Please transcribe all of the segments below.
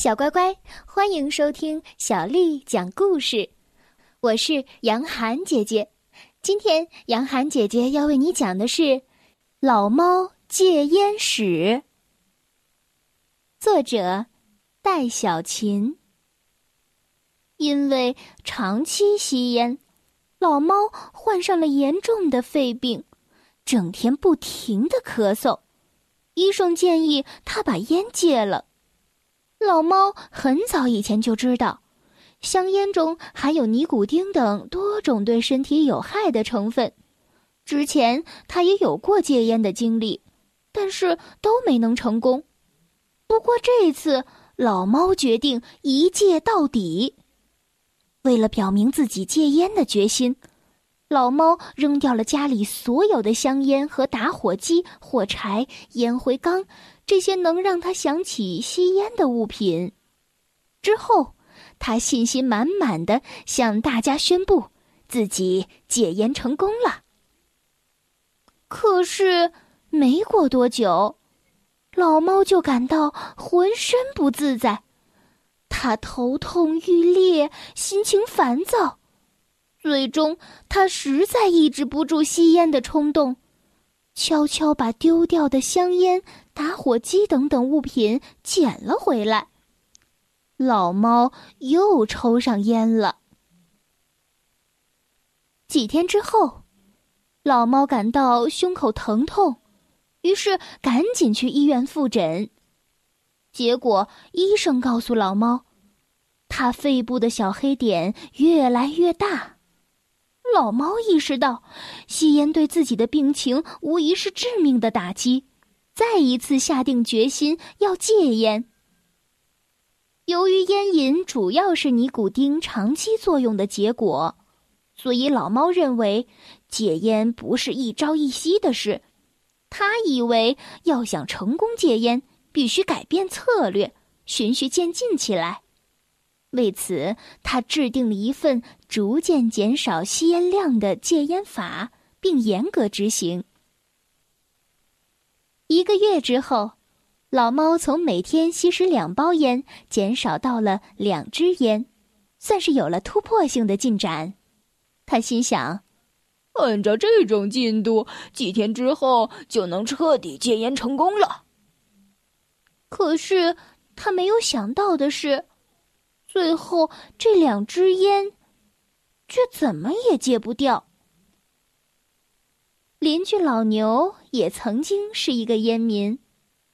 小乖乖，欢迎收听小丽讲故事。我是杨涵姐姐，今天杨涵姐姐要为你讲的是《老猫戒烟史》。作者戴小琴。因为长期吸烟，老猫患上了严重的肺病，整天不停的咳嗽。医生建议他把烟戒了。老猫很早以前就知道，香烟中含有尼古丁等多种对身体有害的成分。之前他也有过戒烟的经历，但是都没能成功。不过这次，老猫决定一戒到底。为了表明自己戒烟的决心，老猫扔掉了家里所有的香烟和打火机、火柴、烟灰缸。这些能让他想起吸烟的物品，之后，他信心满满的向大家宣布自己戒烟成功了。可是，没过多久，老猫就感到浑身不自在，他头痛欲裂，心情烦躁，最终，他实在抑制不住吸烟的冲动。悄悄把丢掉的香烟、打火机等等物品捡了回来。老猫又抽上烟了。几天之后，老猫感到胸口疼痛，于是赶紧去医院复诊。结果医生告诉老猫，他肺部的小黑点越来越大。老猫意识到，吸烟对自己的病情无疑是致命的打击，再一次下定决心要戒烟。由于烟瘾主要是尼古丁长期作用的结果，所以老猫认为戒烟不是一朝一夕的事。他以为要想成功戒烟，必须改变策略，循序渐进起来。为此，他制定了一份逐渐减少吸烟量的戒烟法，并严格执行。一个月之后，老猫从每天吸食两包烟减少到了两支烟，算是有了突破性的进展。他心想：“按照这种进度，几天之后就能彻底戒烟成功了。”可是，他没有想到的是。最后，这两支烟却怎么也戒不掉。邻居老牛也曾经是一个烟民，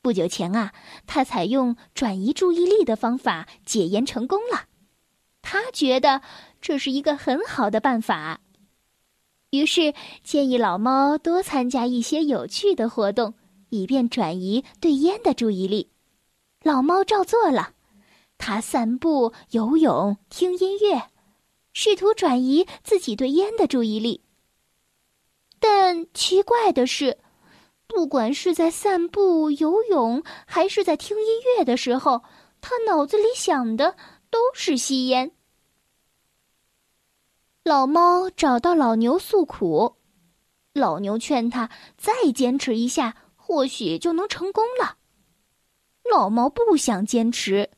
不久前啊，他采用转移注意力的方法戒烟成功了。他觉得这是一个很好的办法，于是建议老猫多参加一些有趣的活动，以便转移对烟的注意力。老猫照做了。他散步、游泳、听音乐，试图转移自己对烟的注意力。但奇怪的是，不管是在散步、游泳，还是在听音乐的时候，他脑子里想的都是吸烟。老猫找到老牛诉苦，老牛劝他再坚持一下，或许就能成功了。老猫不想坚持。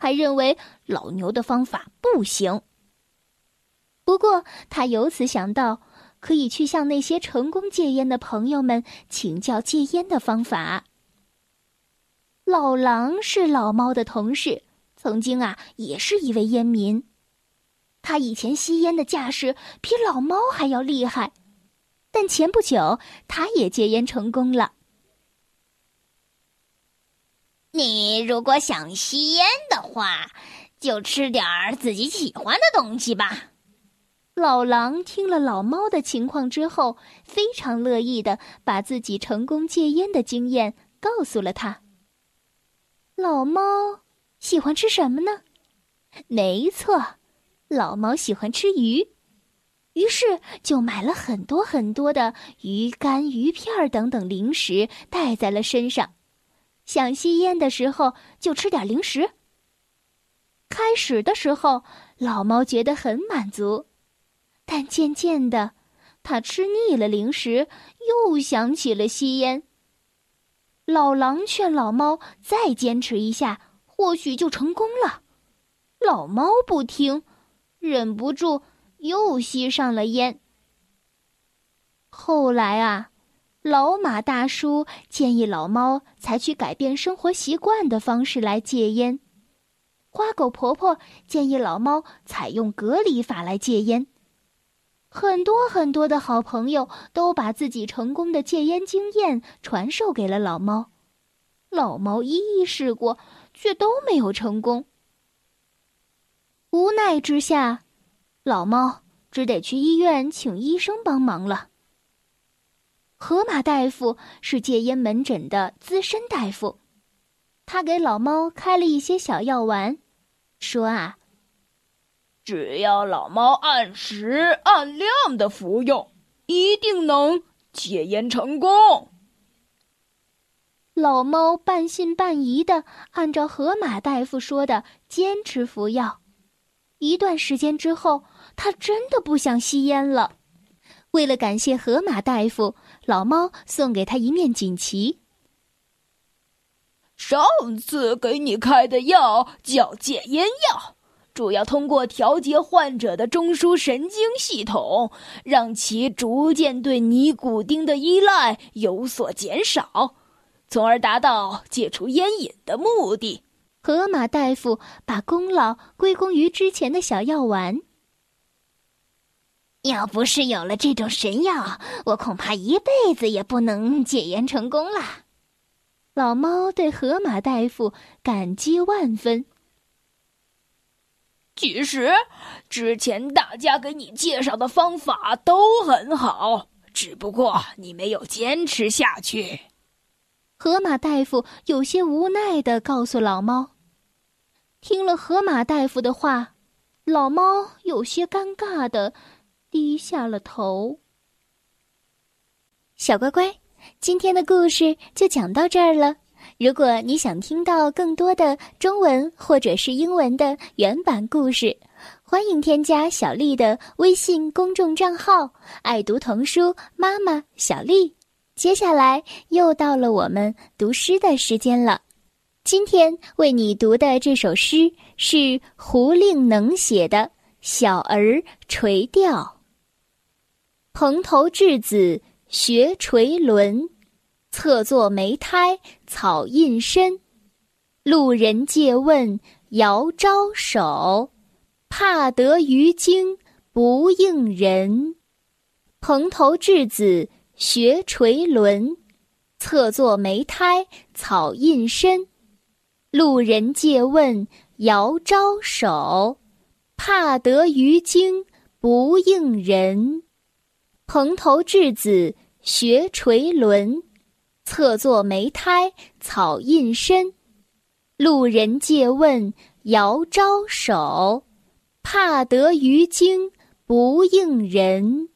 还认为老牛的方法不行。不过，他由此想到，可以去向那些成功戒烟的朋友们请教戒烟的方法。老狼是老猫的同事，曾经啊也是一位烟民。他以前吸烟的架势比老猫还要厉害，但前不久他也戒烟成功了。你如果想吸烟的话，就吃点儿自己喜欢的东西吧。老狼听了老猫的情况之后，非常乐意的把自己成功戒烟的经验告诉了他。老猫喜欢吃什么呢？没错，老猫喜欢吃鱼，于是就买了很多很多的鱼干、鱼片等等零食带在了身上。想吸烟的时候就吃点零食。开始的时候，老猫觉得很满足，但渐渐的，它吃腻了零食，又想起了吸烟。老狼劝老猫再坚持一下，或许就成功了。老猫不听，忍不住又吸上了烟。后来啊，老马大叔建议老猫采取改变生活习惯的方式来戒烟。花狗婆婆建议老猫采用隔离法来戒烟。很多很多的好朋友都把自己成功的戒烟经验传授给了老猫。老猫一一试过，却都没有成功。无奈之下，老猫只得去医院请医生帮忙了。河马大夫是戒烟门诊的资深大夫，他给老猫开了一些小药丸，说：“啊，只要老猫按时按量的服用，一定能戒烟成功。”老猫半信半疑的按照河马大夫说的坚持服药，一段时间之后，他真的不想吸烟了。为了感谢河马大夫，老猫送给他一面锦旗。上次给你开的药叫戒烟药，主要通过调节患者的中枢神经系统，让其逐渐对尼古丁的依赖有所减少。从而达到戒除烟瘾的目的。河马大夫把功劳归功于之前的小药丸。要不是有了这种神药，我恐怕一辈子也不能戒烟成功了。老猫对河马大夫感激万分。其实，之前大家给你介绍的方法都很好，只不过你没有坚持下去。河马大夫有些无奈的告诉老猫：“听了河马大夫的话，老猫有些尴尬的低下了头。”小乖乖，今天的故事就讲到这儿了。如果你想听到更多的中文或者是英文的原版故事，欢迎添加小丽的微信公众账号“爱读童书妈妈小丽”。接下来又到了我们读诗的时间了。今天为你读的这首诗是胡令能写的《小儿垂钓》。蓬头稚子学垂纶，侧坐莓苔草映身。路人借问遥招手，怕得鱼惊不应人。蓬头稚子。学垂纶，侧坐莓苔草映身。路人借问遥招手，怕得鱼惊不应人。蓬头稚子学垂纶，侧坐莓苔草映身。路人借问遥招手，怕得鱼惊不应人。